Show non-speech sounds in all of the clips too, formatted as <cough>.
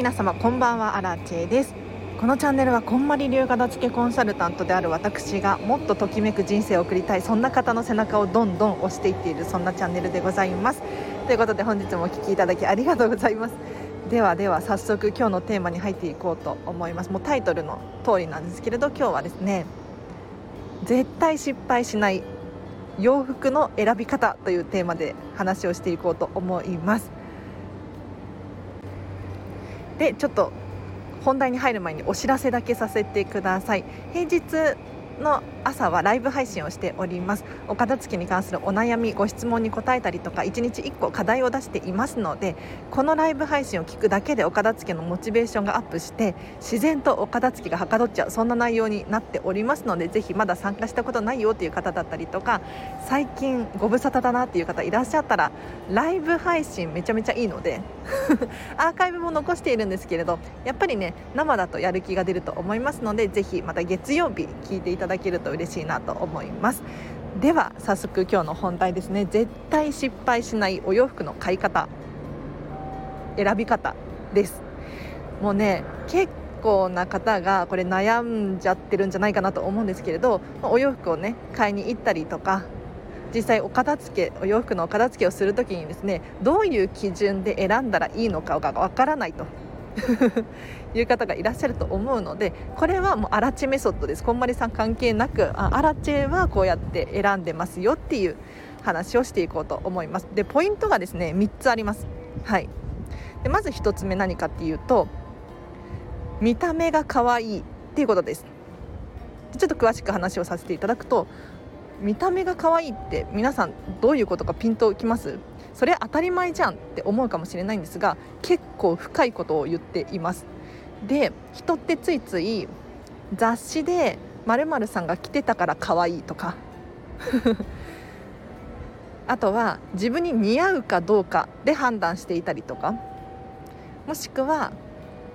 皆様こんばんはアラチェです。このチャンネルはこんまり流片付けコンサルタントである私がもっとときめく人生を送りたいそんな方の背中をどんどん押していっているそんなチャンネルでございますということで本日もお聴きいただきありがとうございます。ではでは早速今日のテーマに入っていこうと思います。もうタイトルの通りなんですけれど今日はですね絶対失敗しない洋服の選び方というテーマで話をしていこうと思います。でちょっと本題に入る前にお知らせだけさせてください。平日の朝はライブ配信をしております。お片付けに関するお悩みご質問に答えたりとか1日1個課題を出していますのでこのライブ配信を聞くだけでお片付けのモチベーションがアップして自然とお片付けがはかどっちゃうそんな内容になっておりますのでぜひまだ参加したことないよという方だったりとか最近ご無沙汰だなっていう方いらっしゃったらライブ配信めちゃめちゃいいので <laughs> アーカイブも残しているんですけれどやっぱりね生だとやる気が出ると思いますのでぜひまた月曜日聞いていただけると嬉しいなと思います。では早速今日の本題ですね。絶対失敗しないお洋服の買い方選び方です。もうね結構な方がこれ悩んじゃってるんじゃないかなと思うんですけれどお洋服をね買いに行ったりとか実際お片付けお洋服のお片付けをする時にですねどういう基準で選んだらいいのかがわからないと。<laughs> いう方がいらっしゃると思うのでこれはもうアラチェメソッドです。こんまりさん関係なくあアラチェはこうやって選んでますよっていう話をしていこうと思います。でポイントがですね3つあります。はい。でまず1つ目何かっていうと見た目が可愛いっていうことです。ちょっと詳しく話をさせていただくと見た目が可愛いって皆さんどういうことかピンときます？それ当たり前じゃんって思うかもしれないんですが結構深いことを言っています。で人ってついつい雑誌で〇〇さんが着てたから可愛いとか。<laughs> あとは自分に似合うかどうかで判断していたりとか。もしくは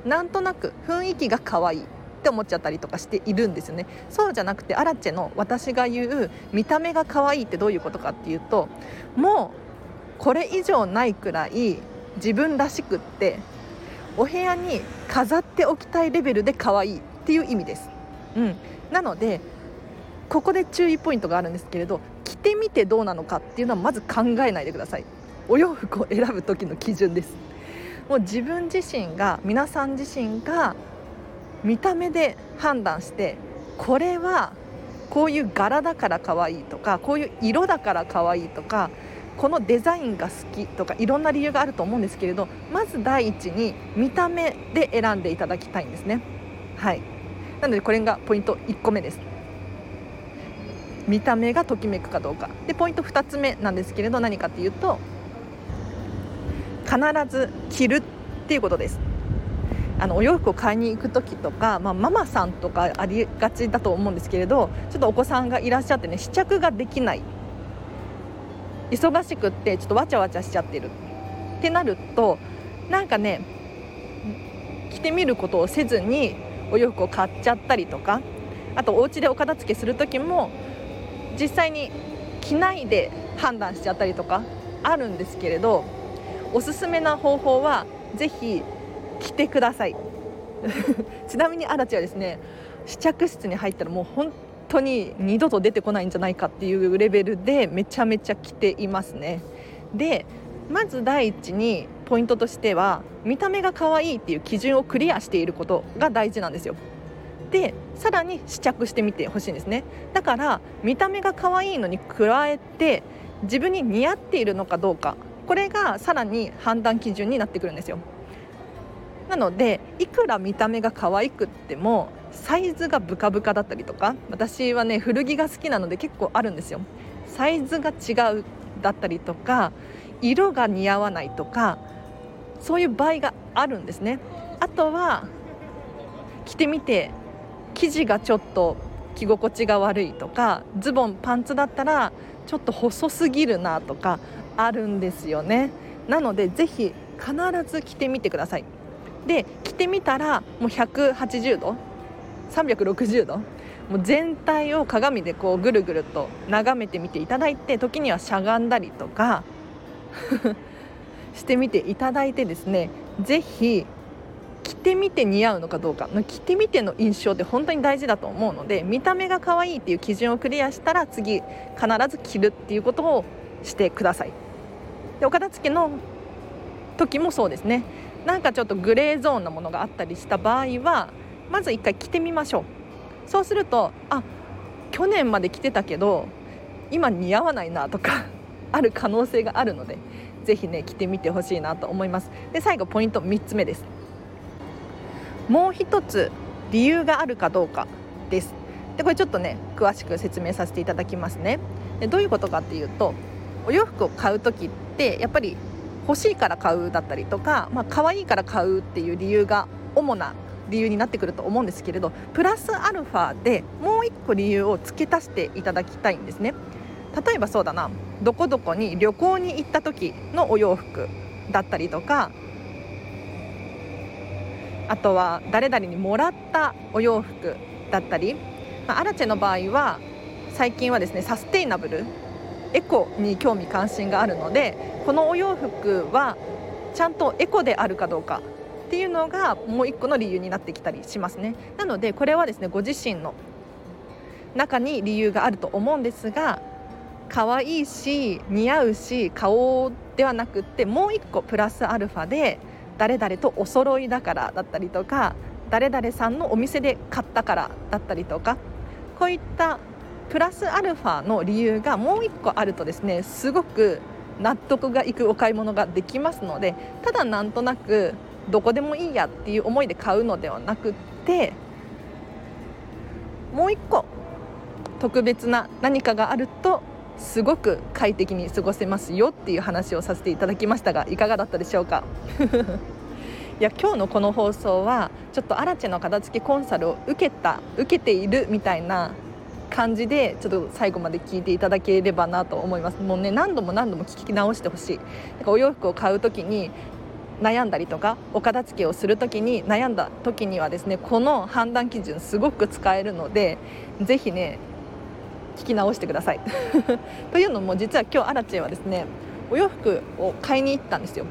なんとなく雰囲気が可愛いって思っちゃったりとかしているんですよね。そうじゃなくてアラチェの私が言う見た目が可愛いってどういうことかっていうともうこれ以上ないくらい自分らしくってお部屋に飾っておきたいレベルで可愛いっていう意味です、うん、なのでここで注意ポイントがあるんですけれど着てみてどうなのかっていうのはまず考えないでください。お洋服を選ぶ時の基準です。もう自分自身が皆さん自身が見た目で判断してこれはこういう柄だから可愛いとかこういう色だから可愛いとかこのデザインが好きとかいろんな理由があると思うんですけれどまず第一に見た目で選んでいただきたいんですね。はい。なのでこれがポイント1個目です。見た目がときめくかどうか。でポイント2つ目なんですけれど何かっていうと必ず着るっていうことです。あのお洋服を買いに行く時とか、まあ、ママさんとかありがちだと思うんですけれどちょっとお子さんがいらっしゃってね試着ができない。忙しくってちょっとわちゃわちゃしちゃってる。ってなるとなんかね着てみることをせずにお洋服を買っちゃったりとかあとお家でお片付けする時も実際に着ないで判断しちゃったりとかあるんですけれどおすすめな方法はぜひ着てください。<laughs> ちなみにアラチはですね試着室に入ったらもう本当に二度と出てこないんじゃないかっていうレベルでめちゃめちゃ着ていますね。でまず第一にポイントとしては見た目が可愛いっていう基準をクリアしていることが大事なんですよ。でさらに試着してみてほしいんですね。だから見た目が可愛いのに加えて自分に似合っているのかどうか。これがさらに判断基準になってくるんですよ。なのでいくら見た目が可愛くってもサイズがブカブカだったりとか私はね古着が好きなので結構あるんですよ。サイズが違うだったりとか色が似合わないとかそういう場合があるんですね。あとは着てみて生地がちょっと着心地が悪いとかズボンパンツだったらちょっと細すぎるなとかあるんですよね。なのでぜひ必ず着てみてください。で着てみたらもう180度360度。もう全体を鏡でこうぐるぐると眺めてみていただいて時にはしゃがんだりとか <laughs> してみていただいてですね是非着てみて似合うのかどうか。着てみての印象って本当に大事だと思うので見た目が可愛いっていう基準をクリアしたら次必ず着るっていうことをしてください。でお片付けの時もそうですね。なんかちょっとグレーゾーンなものがあったりした場合はまず一回着てみましょう。そうするとあ去年まで着てたけど今似合わないなとか <laughs> ある可能性があるのでぜひね着てみてほしいなと思います。で最後ポイント3つ目です。もう一つ理由があるかどうかです。でこれちょっとね詳しく説明させていただきますね。でどういうことかっていうとお洋服を買う時ってやっぱり欲しいから買うだったりとか、まあ可愛いから買うっていう理由が主な理由になってくると思うんですけれどプラスアルファでもう1個理由を付け足していただきたいんですね。例えばそうだな。どこどこに旅行に行った時のお洋服だったりとかあとは誰々にもらったお洋服だったり、まあ、アラチェの場合は最近はですねサステイナブルエコに興味関心があるのでこのお洋服はちゃんとエコであるかどうかっていうのがもう一個の理由になってきたりしますね。なのでこれはですねご自身の中に理由があると思うんですが可愛いし似合うし顔ではなくってもう一個プラスアルファで誰々とお揃いだからだったりとか誰々さんのお店で買ったからだったりとかこういったプラスアルファの理由がもう一個あるとですねすごく納得がいくお買い物ができますのでただなんとなくどこでもいいやっていう思いで買うのではなくってもう一個特別な何かがあるとすごく快適に過ごせますよっていう話をさせていただきましたがいかがだったでしょうか？<laughs> いや今日のこの放送はちょっとアラチェの片付けコンサルを受けた受けているみたいな感じでちょっと最後まで聞いていただければなと思います。もうね何度も何度も聞き直してほしい。かお洋服を買う時に悩んだりとかお片付けをする時に悩んだ時にはですねこの判断基準すごく使えるのでぜひね聞き直してください。<laughs> というのも実は今日アラチェはですねお洋服を買いに行ったんですよ。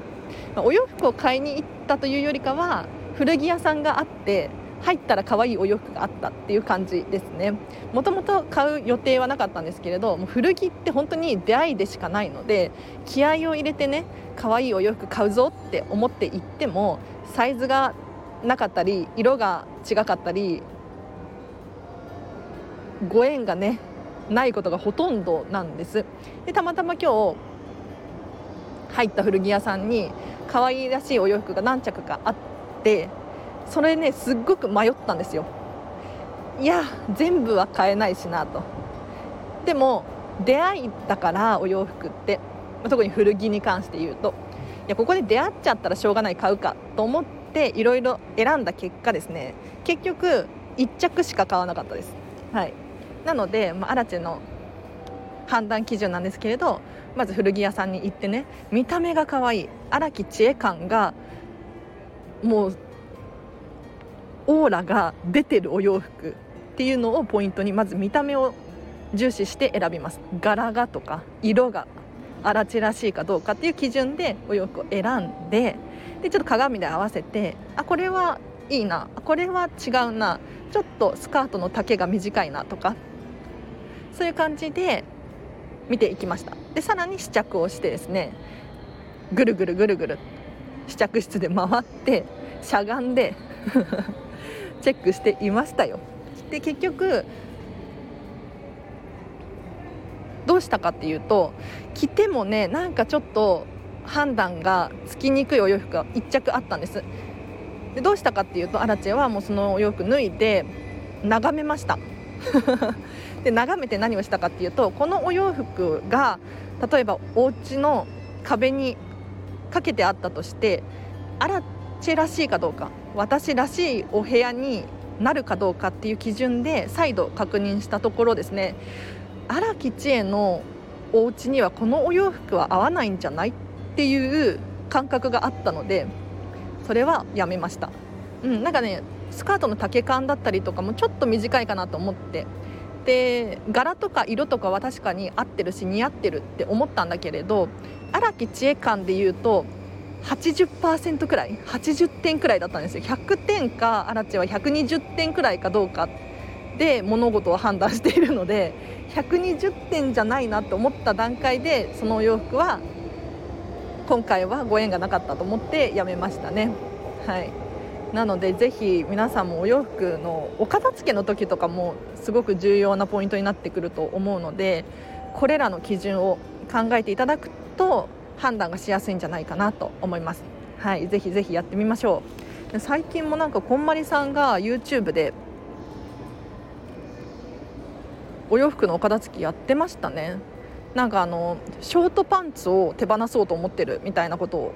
お洋服を買いに行ったというよりかは古着屋さんがあって入ったら可愛いお洋服があったっていう感じですね。もともと買う予定はなかったんですけれどもう古着って本当に出会いでしかないので気合を入れてね可愛いお洋服買うぞって思って行ってもサイズがなかったり色が違かったりご縁がねないことがほとんどなんです。でたまたま今日入った古着屋さんに可愛いらしいお洋服が何着かあってそれねすっごく迷ったんですよ。いや全部は買えないしなと。でも出会いだからお洋服って特に古着に関して言うと。いやここで出会っちゃったらしょうがない買うかと思っていろいろ選んだ結果ですね。結局1着しか買わなかったです。はい。なので、まあ、アラチェの判断基準なんですけれどまず古着屋さんに行ってね見た目が可愛い。荒木知恵感がもうオーラが出てるお洋服っていうのをポイントにまず見た目を重視して選びます。柄がとか色が荒地らしいかどうかっていう基準でお洋服を選んででちょっと鏡で合わせてあこれはいいなこれは違うなちょっとスカートの丈が短いなとかそういう感じで見ていきました。でさらに試着をしてですねぐるぐるぐるぐる試着室で回ってしゃがんでチェックしていましたよ。で結局どうしたかっていうと着てもねなんかちょっと判断がつきにくいお洋服が1着あったんです。でどうしたかっていうとアラチェはもうそのお洋服脱いで眺めました。<laughs> で眺めて何をしたかっていうとこのお洋服が例えばお家の壁にかけてあったとしてアラチェらしいかどうか。私らしいお部屋になるかどうかっていう基準で再度確認したところですね。荒木千恵のお家にはこのお洋服は合わないんじゃないっていう感覚があったのでそれはやめました、うん、なんかねスカートの丈感だったりとかもちょっと短いかなと思って。で柄とか色とかは確かに合ってるし似合ってるって思ったんだけれど荒木千恵感で言うと80%くらい80点くらいだったんですよ。100点かアラチは120点くらいかどうかで物事を判断しているので120点じゃないなと思った段階でそのお洋服は今回はご縁がなかったと思ってやめましたね。はい。なのでぜひ皆さんもお洋服のお片付けの時とかもすごく重要なポイントになってくると思うのでこれらの基準を考えていただくと判断がしやすいんじゃないかなと思います。はい。ぜひぜひやってみましょう。最近もなんかこんまりさんが YouTube でお洋服のお片付きやってましたね。なんかあのショートパンツを手放そうと思ってるみたいなことを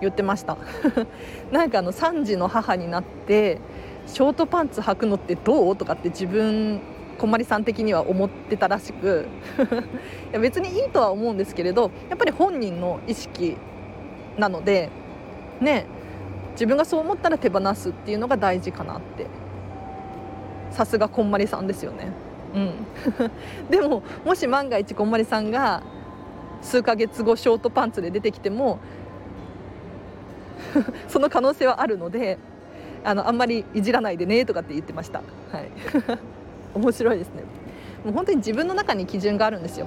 言ってました。<laughs> なんかあの3児の母になってショートパンツ履くのってどう？とかって自分こんまりさん的には思ってたらしく。<laughs> いや別にいいとは思うんですけれどやっぱり本人の意識なのでね自分がそう思ったら手放すっていうのが大事かなって。さすがこんまりさんですよね。うん。<laughs> でももし万が一こんまりさんが数ヶ月後ショートパンツで出てきても <laughs> その可能性はあるのであのあんまりいじらないでねとかって言ってました、はい、面白いですね。もう本当に自分の中に基準があるんですよ。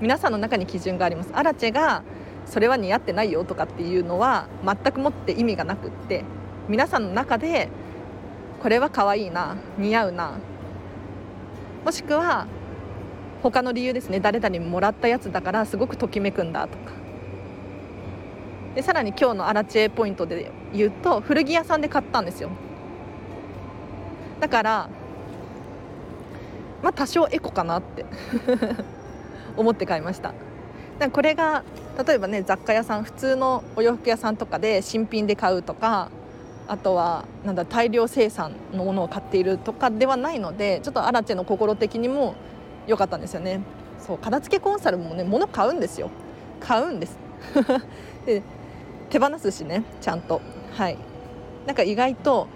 皆さんの中に基準があります。アラチェがそれは似合ってないよとかっていうのは全くもって意味がなくって皆さんの中でこれは可愛いな似合うなもしくは他の理由ですね誰々にもらったやつだからすごくときめくんだとか。でさらに今日のアラチェポイントで言うと古着屋さんで買ったんですよ。だからまあ多少エコかなって。<laughs> 思って買いました。これが例えばね雑貨屋さん普通のお洋服屋さんとかで新品で買うとかあとはなんだ大量生産のものを買っているとかではないのでちょっとアラチェの心的にも良かったんですよね。そう片付けコンサルもね物買うんですよ。買うんです。<laughs> で手放すしねちゃんと。はい。なんか意外と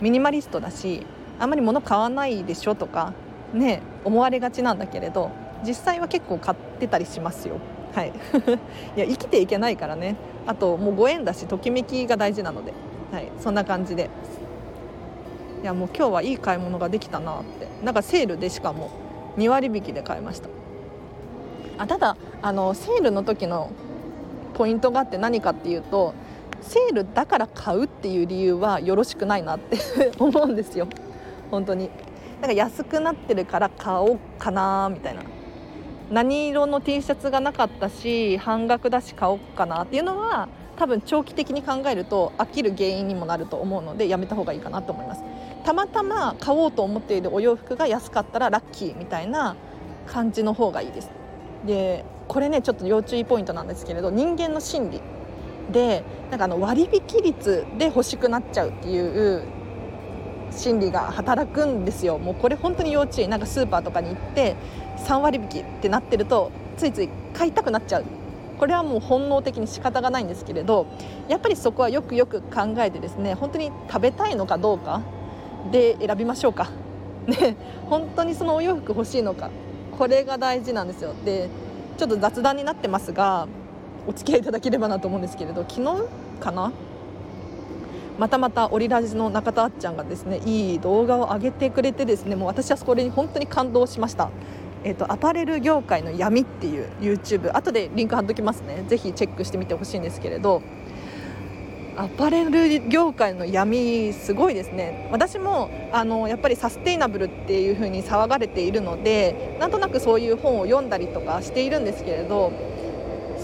ミニマリストだしあんまり物買わないでしょとかね思われがちなんだけれど実際は結構買ってたりしますよ。はい。<laughs> いや生きていけないからね。あともうご縁だしときめきが大事なので、はい、そんな感じで。いやもう今日はいい買い物ができたなって。なんかセールでしかも2割引きで買いました。あただあのセールの時のポイントがあって何かっていうとセールだから買うっていう理由はよろしくないなって <laughs> 思うんですよ。本当に。なんか安くなってるから買おうかなみたいな。何色の T シャツがなかったし半額だし買おうかなっていうのは多分長期的に考えると飽きる原因にもなると思うのでやめた方がいいかなと思います。たまたま買おうと思っているお洋服が安かったらラッキーみたいな感じの方がいいです。でこれねちょっと要注意ポイントなんですけれど人間の心理でなんかあの割引率で欲しくなっちゃうっていう心理が働くんですよ。もうこれ本当に要注意なんかスーパーとかに行って3割引きってなってるとついつい買いたくなっちゃう。これはもう本能的に仕方がないんですけれどやっぱりそこはよくよく考えてですね本当に食べたいのかどうかで選びましょうか。<laughs> ね、本当にそのお洋服欲しいのかこれが大事なんですよ。でちょっと雑談になってますがお付き合いいただければなと思うんですけれど昨日かなまたまたオリラジの中田あっちゃんがですねいい動画を上げてくれてですねもう私はこれに本当に感動しました。えーと、アパレル業界の闇っていう YouTube 後でリンク貼っときますね。ぜひチェックしてみてほしいんですけれど。アパレル業界の闇すごいですね。私もあのやっぱりサステイナブルっていう風に騒がれているのでなんとなくそういう本を読んだりとかしているんですけれど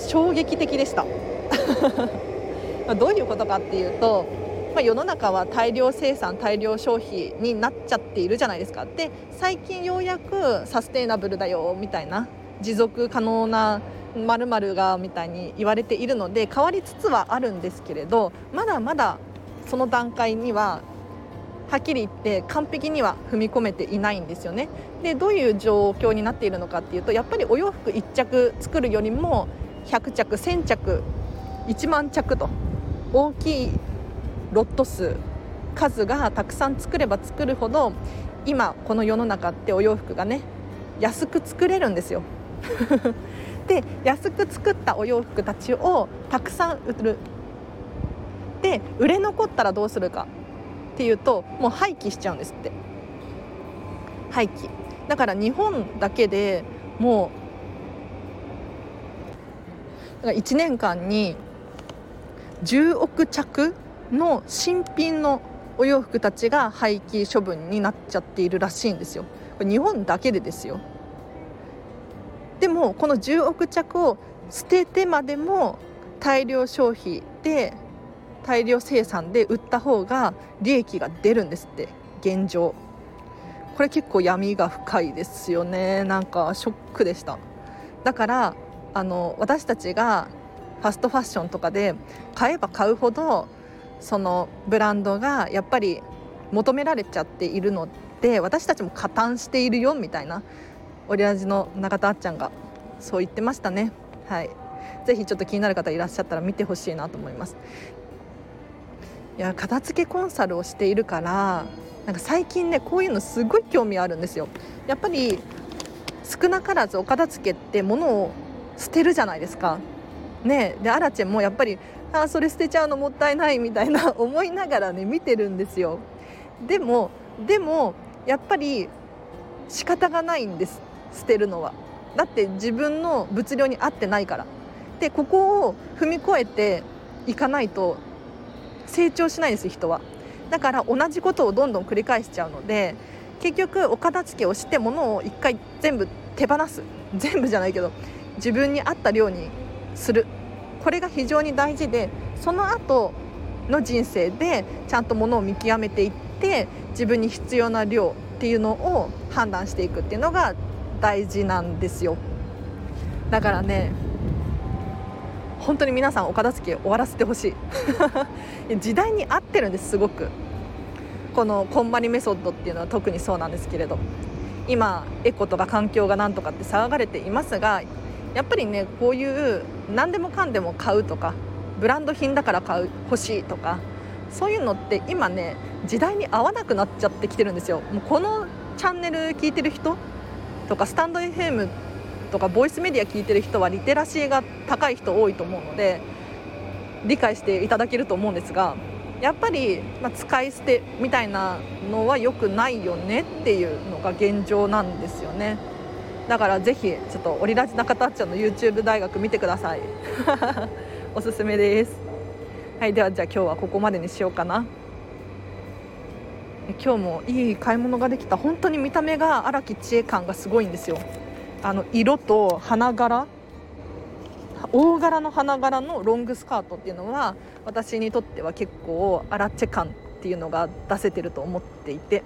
衝撃的でした。<laughs> どういうことかっていうと、まあ、世の中は大量生産大量消費になっちゃっているじゃないですかで最近ようやくサステイナブルだよみたいな持続可能なまるがみたいに言われているので変わりつつはあるんですけれどまだまだその段階にははっきり言って完璧には踏み込めていないんですよね。でどういう状況になっているのかっていうとやっぱりお洋服1着作るよりも100着1000着1万着と大きいロット数数がたくさん作れば作るほど今この世の中ってお洋服がね安く作れるんですよ。<laughs> で安く作ったお洋服たちをたくさん売る。で売れ残ったらどうするかっていうともう廃棄しちゃうんですって。廃棄。だから日本だけでもう1年間に10億着の新品のお洋服たちが廃棄処分になっちゃっているらしいんですよ。これ日本だけでですよ。でもこの10億着を捨ててまでも大量消費で大量生産で売った方が利益が出るんですって。現状。これ結構闇が深いですよね。なんかショックでした。だからあの私たちがファストファッションとかで買えば買うほどそのブランドがやっぱり求められちゃっているので私たちも加担しているよみたいなオリラジの中田あっちゃんがそう言ってましたね。はい。ぜひちょっと気になる方いらっしゃったら見てほしいなと思います。いや片付けコンサルをしているからなんか最近ねこういうのすごい興味あるんですよ。やっぱり少なからずお片付けって物を捨てるじゃないですか。ねでアラチェもやっぱりあそれ捨てちゃうのもったいないみたいな <laughs> 思いながらね見てるんですよ。でもでもやっぱり仕方がないんです捨てるのは。だって自分の物量に合ってないから。でここを踏み越えていかないと成長しないです人は。だから同じことをどんどん繰り返しちゃうので結局お片付けをして物を一回全部手放す。全部じゃないけど自分に合った量にする。これが非常に大事でその後の人生でちゃんと物を見極めていって自分に必要な量っていうのを判断していくっていうのが大事なんですよ。だからね本当に皆さんお片付け終わらせてほしい。<laughs> 時代に合ってるんですすごく。このこんまりメソッドっていうのは特にそうなんですけれど。今エコとか環境がなんとかって騒がれていますがやっぱりねこういう何でもかんでも買うとかブランド品だから買う欲しいとかそういうのって今ね時代に合わなくなっちゃってきてるんですよ。もうこのチャンネル聞いてる人とかスタンド FM とかボイスメディア聞いてる人はリテラシーが高い人多いと思うので理解していただけると思うんですがやっぱり、ま、使い捨てみたいなのは良くないよねっていうのが現状なんですよね。だからぜひちょっとオリラジ中田っちゃんの YouTube 大学見てください。<laughs> おすすめです。はいではじゃあ今日はここまでにしようかな。今日もいい買い物ができた。本当に見た目が荒木知恵感がすごいんですよ。あの色と花柄。大柄の花柄のロングスカートっていうのは私にとっては結構アラチェ感っていうのが出せてると思っていて。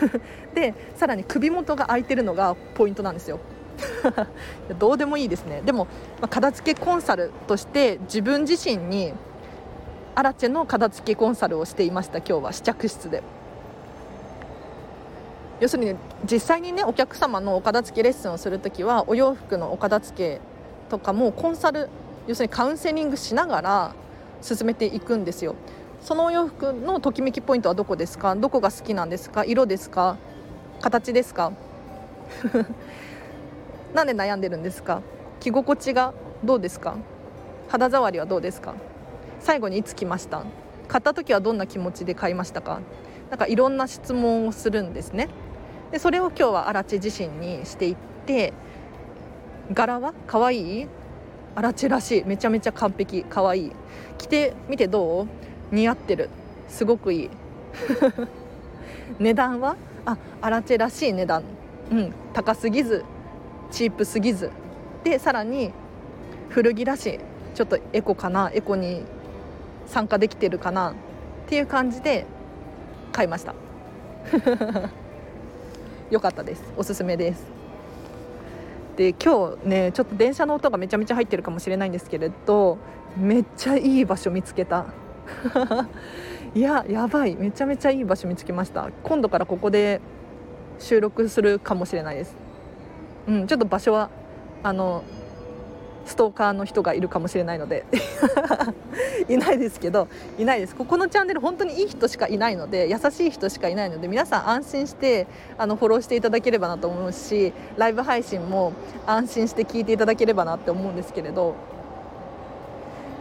<laughs> でさらに首元が開いてるのがポイントなんですよ。<laughs> どうでもいいですね。でも、まあ、片付けコンサルとして自分自身にアラチェの片付けコンサルをしていました今日は。試着室で。要するに実際にねお客様のお片付けレッスンをする時はお洋服のお片付けとかもコンサル要するにカウンセリングしながら進めていくんですよ。そのお洋服のときめきポイントはどこですか？どこが好きなんですか？色ですか？形ですか？<laughs> なんで悩んでるんですか？着心地がどうですか？肌触りはどうですか？最後にいつ来ました？買った時はどんな気持ちで買いましたか？なんかいろんな質問をするんですね。でそれを今日は荒地自身にしていって柄は？可愛い？アラチらしい。めちゃめちゃ完璧。可愛い。着てみてどう？似合ってる。すごくいい。<laughs> 値段は？あアラチェらしい値段。うん。高すぎずチープすぎず。でさらに古着らしい。ちょっとエコかな？エコに参加できてるかな？っていう感じで買いました。<laughs> 良かったです。おすすめです。で今日ねちょっと電車の音がめちゃめちゃ入ってるかもしれないんですけれどめっちゃいい場所見つけた。<laughs> いややばい。めちゃめちゃいい場所見つけました。今度からここで収録するかもしれないです。うんちょっと場所はあのストーカーの人がいるかもしれないので。<laughs> いないですけどいないです。ここのチャンネル本当にいい人しかいないので優しい人しかいないので皆さん安心してあのフォローしていただければなと思うしライブ配信も安心して聞いていただければなって思うんですけれど。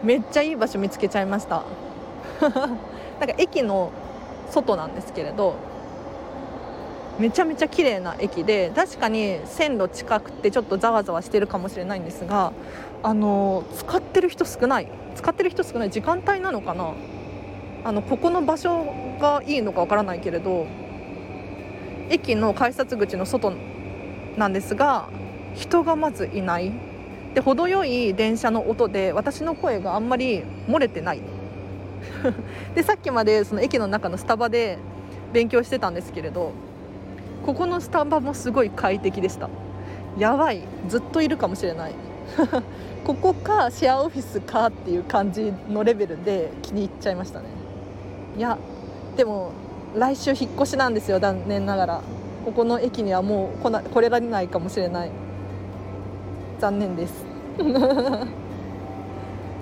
めっちゃいい場所見つけちゃいました。<laughs> なんか駅の外なんですけれどめちゃめちゃ綺麗な駅で確かに線路近くてちょっとざわざわしてるかもしれないんですがあの使ってる人少ない。使ってる人少ない時間帯なのかな。あのここの場所がいいのかわからないけれど駅の改札口の外なんですが人がまずいない。で程よい電車の音で私の声があんまり漏れてない。でさっきまでその駅の中のスタバで勉強してたんですけれどここのスタバもすごい快適でした。やばい。ずっといるかもしれない。<laughs> ここかシェアオフィスかっていう感じのレベルで気に入っちゃいましたね。いやでも来週引っ越しなんですよ残念ながら。ここの駅にはもう来な来れられないかもしれない。残念です。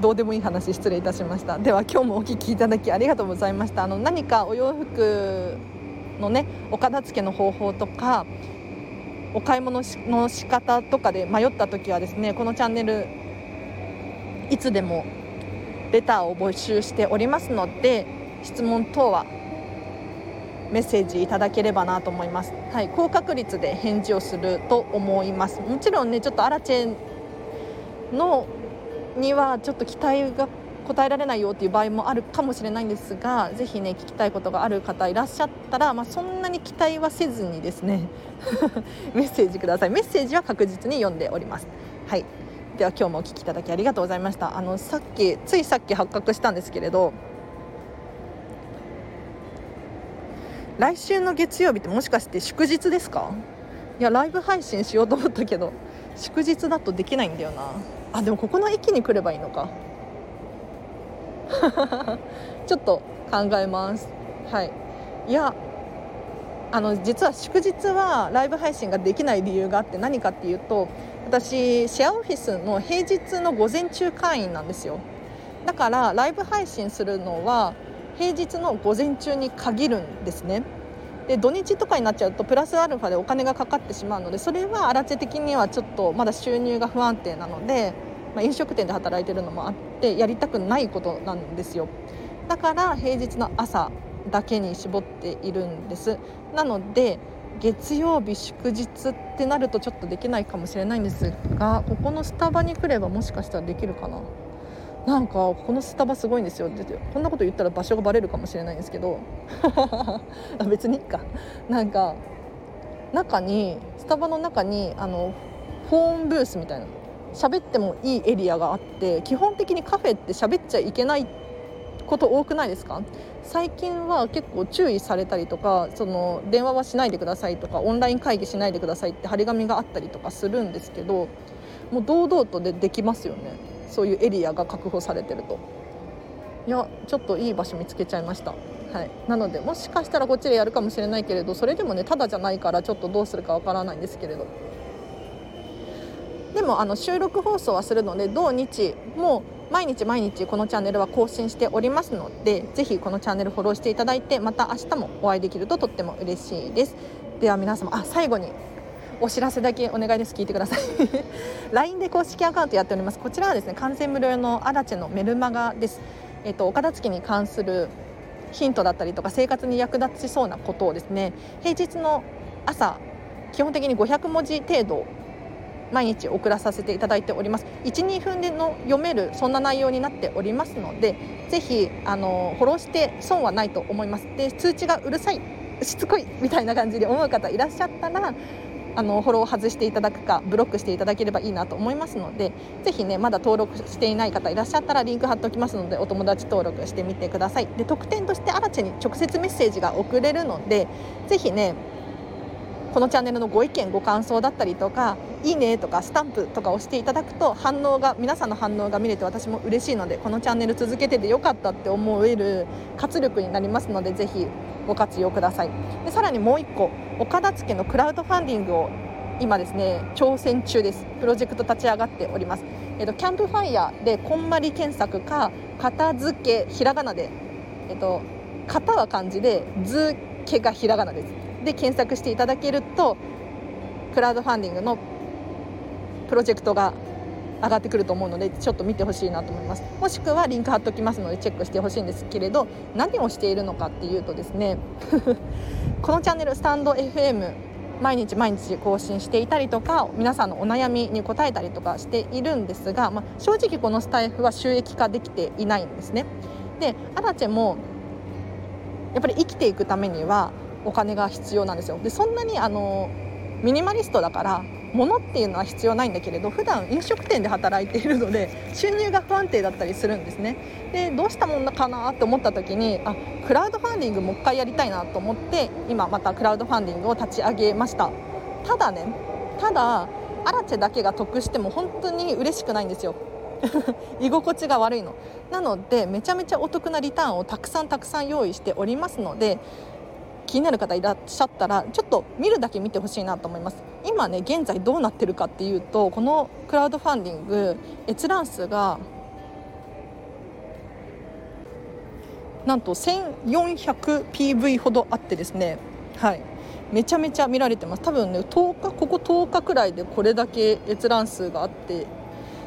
どうでもいい話失礼いたしました。では今日もお聞きいただきありがとうございました。あの何かお洋服のねお片付けの方法とかお買い物の仕方とかで迷った時はですねこのチャンネルいつでもレターを募集しておりますので質問等はメッセージいただければなと思います、はい、高確率で返事をすると思います。もちろんねちょっとアラチェのにはちょっと期待が答えられないよっていう場合もあるかもしれないんですがぜひね聞きたいことがある方いらっしゃったら、まあ、そんなに期待はせずにですね <laughs> メッセージください。メッセージは確実に読んでおります。はい。では今日もお聞きいただきありがとうございました。あのさっきついさっき発覚したんですけれど来週の月曜日ってもしかして祝日ですか？いやライブ配信しようと思ったけど祝日だとできないんだよな。あでもここの駅に来ればいいのか。<laughs> ちょっと考えます。はい。いやあの実は祝日はライブ配信ができない理由があって何かっていうと私シェアオフィスの平日の午前中会員なんですよ。だからライブ配信するのは平日の午前中に限るんですね。で土日とかになっちゃうとプラスアルファでお金がかかってしまうのでそれは荒地的にはちょっとまだ収入が不安定なのでまあ、飲食店で働いてるのもあってやりたくないことなんですよ。だから平日の朝だけに絞っているんです。なので月曜日祝日ってなるとちょっとできないかもしれないんですがここのスタバに来ればもしかしたらできるかな。なんかこのスタバすごいんですよ。ってこんなこと言ったら場所がバレるかもしれないんですけど。<laughs> 別にいいか。なんか中にスタバの中にあのフォーンブースみたいな喋ってもいいエリアがあって基本的にカフェって喋っちゃいけないこと多くないですか？最近は結構注意されたりとかその電話はしないでくださいとかオンライン会議しないでくださいって張り紙があったりとかするんですけどもう堂々とでできますよね。そういうエリアが確保されてると。いやちょっといい場所見つけちゃいました。はい、なのでもしかしたらこっちでやるかもしれないけれどそれでもねただじゃないからちょっとどうするかわからないんですけれど。でもあの収録放送はするので土日も毎日毎日このチャンネルは更新しておりますのでぜひこのチャンネルフォローしていただいてまた明日もお会いできるととっても嬉しいです。では皆様あ最後にお知らせだけお願いです。聞いてください。<laughs> LINE で公式アカウントやっております。こちらはですね完全無料のアラチェのメルマガです。えっ、とお片付けに関するヒントだったりとか生活に役立ちそうなことをですね平日の朝基本的に500文字程度毎日送らさせていただいております。12分での読めるそんな内容になっておりますのでぜひあのフォローして損はないと思います。で通知がうるさいしつこいみたいな感じで思う方いらっしゃったらあのフォローを外していただくかブロックしていただければいいなと思いますのでぜひねまだ登録していない方いらっしゃったらリンク貼っておきますのでお友達登録してみてください。で特典としてアラチェに直接メッセージが送れるのでぜひねこのチャンネルのご意見ご感想だったりとかいいねとかスタンプとか押していただくと反応が皆さんの反応が見れて私も嬉しいのでこのチャンネル続けててよかったって思える活力になりますのでぜひご活用ください。でさらにもう1個岡田付のクラウドファンディングを今ですね挑戦中です。プロジェクト立ち上がっております。えっと、キャンプファイヤーでこんまり検索か片付けひらがなで、えっと、型は漢字で図けがひらがなです。で検索していただけるとクラウドファンディングのプロジェクトが上がってくると思うのでちょっと見てほしいなと思います。もしくはリンク貼っておきますのでチェックしてほしいんですけれど何をしているのかっていうとですね <laughs> このチャンネルスタンド FM 毎日毎日更新していたりとか皆さんのお悩みに答えたりとかしているんですが、まあ、正直このスタイフは収益化できていないんですね。でアラチェもやっぱり生きていくためにはお金が必要なんですよ。でそんなにあのミニマリストだから物っていうのは必要ないんだけれど普段飲食店で働いているので <laughs> 収入が不安定だったりするんですね。でどうしたもんかなって思った時にあクラウドファンディングもう一回やりたいなと思って今またクラウドファンディングを立ち上げました。ただねただアラチェだけが得しても本当に嬉しくないんですよ。<laughs> 居心地が悪いの。なのでめちゃめちゃお得なリターンをたくさんたくさん用意しておりますので気になる方いらっしゃったらちょっと見るだけ見てほしいなと思います。今ね現在どうなってるかっていうとこのクラウドファンディング閲覧数がなんと 1400PV ほどあってですねはい。めちゃめちゃ見られてます。多分ね10日ここ10日くらいでこれだけ閲覧数があって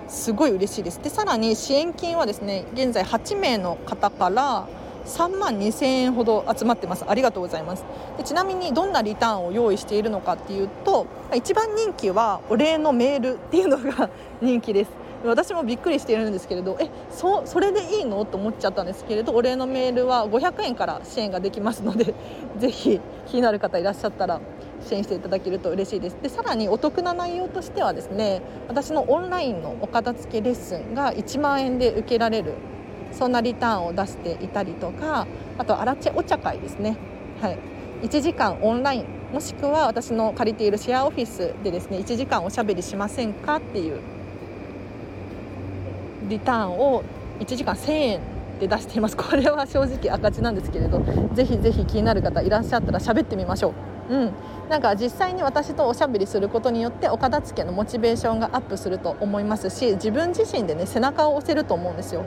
すごい嬉しいです。でさらに支援金はですね現在8名の方から3万2000円ほど集まってます。ありがとうございます。でちなみにどんなリターンを用意しているのかっていうと一番人気はお礼のメールっていうのが <laughs> 人気です。私もびっくりしているんですけれどえそそれでいいの？と思っちゃったんですけれどお礼のメールは500円から支援ができますので <laughs> ぜひ気になる方いらっしゃったら支援していただけると嬉しいです。でさらにお得な内容としてはですね私のオンラインのお片付けレッスンが1万円で受けられるそんなリターンを出していたりとかあとアラチェお茶会ですね、はい、1時間オンラインもしくは私の借りているシェアオフィスでですね1時間おしゃべりしませんかっていうリターンを1時間1000円で出しています。これは正直赤字なんですけれどぜひぜひ気になる方いらっしゃったら喋ってみましょう。うん、なんか実際に私とおしゃべりすることによってお片付けのモチベーションがアップすると思いますし自分自身でね背中を押せると思うんですよ。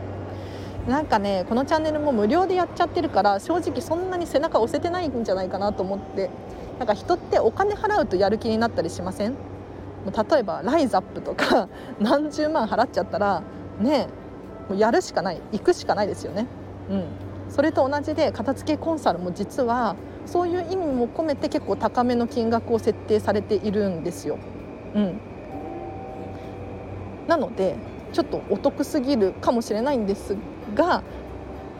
なんかねこのチャンネルも無料でやっちゃってるから正直そんなに背中押せてないんじゃないかなと思って。なんか人ってお金払うとやる気になったりしません？例えばライズアップとか <laughs> 何十万払っちゃったらねもうやるしかない。行くしかないですよね。うん、それと同じで片付けコンサルも実はそういう意味も込めて結構高めの金額を設定されているんですよ。うん、なのでちょっとお得すぎるかもしれないんですが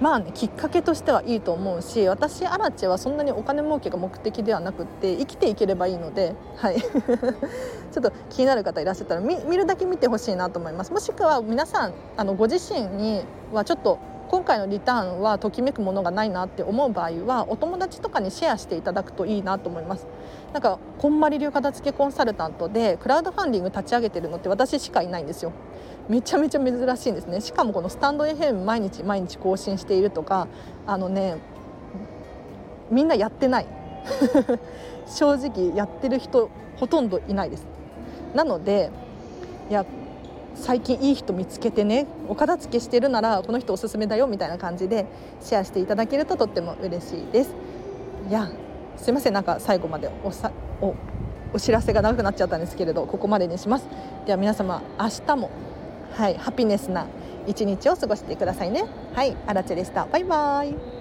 まあねきっかけとしてはいいと思うし私アラチェはそんなにお金儲けが目的ではなくって生きていければいいので、はい、<laughs> ちょっと気になる方いらっしゃったら見るだけ見てほしいなと思います。もしくは皆さんあのご自身にはちょっと今回のリターンはときめくものがないなって思う場合はお友達とかにシェアしていただくといいなと思います。なんかこんまり流片付けコンサルタントでクラウドファンディング立ち上げてるのって私しかいないんですよ。めちゃめちゃ珍しいんですね。しかもこのスタンド FM 毎日毎日更新しているとかあのねみんなやってない。<laughs> 正直やってる人ほとんどいないです。なのでいや最近いい人見つけてねお片付けしてるならこの人おすすめだよみたいな感じでシェアしていただけるととっても嬉しいです。いやすいません。なんか最後までおさおお知らせが長くなっちゃったんですけれどここまでにします。では皆様明日もはいハピネスな一日を過ごしてくださいね。はいアラチェでした。バイバイ。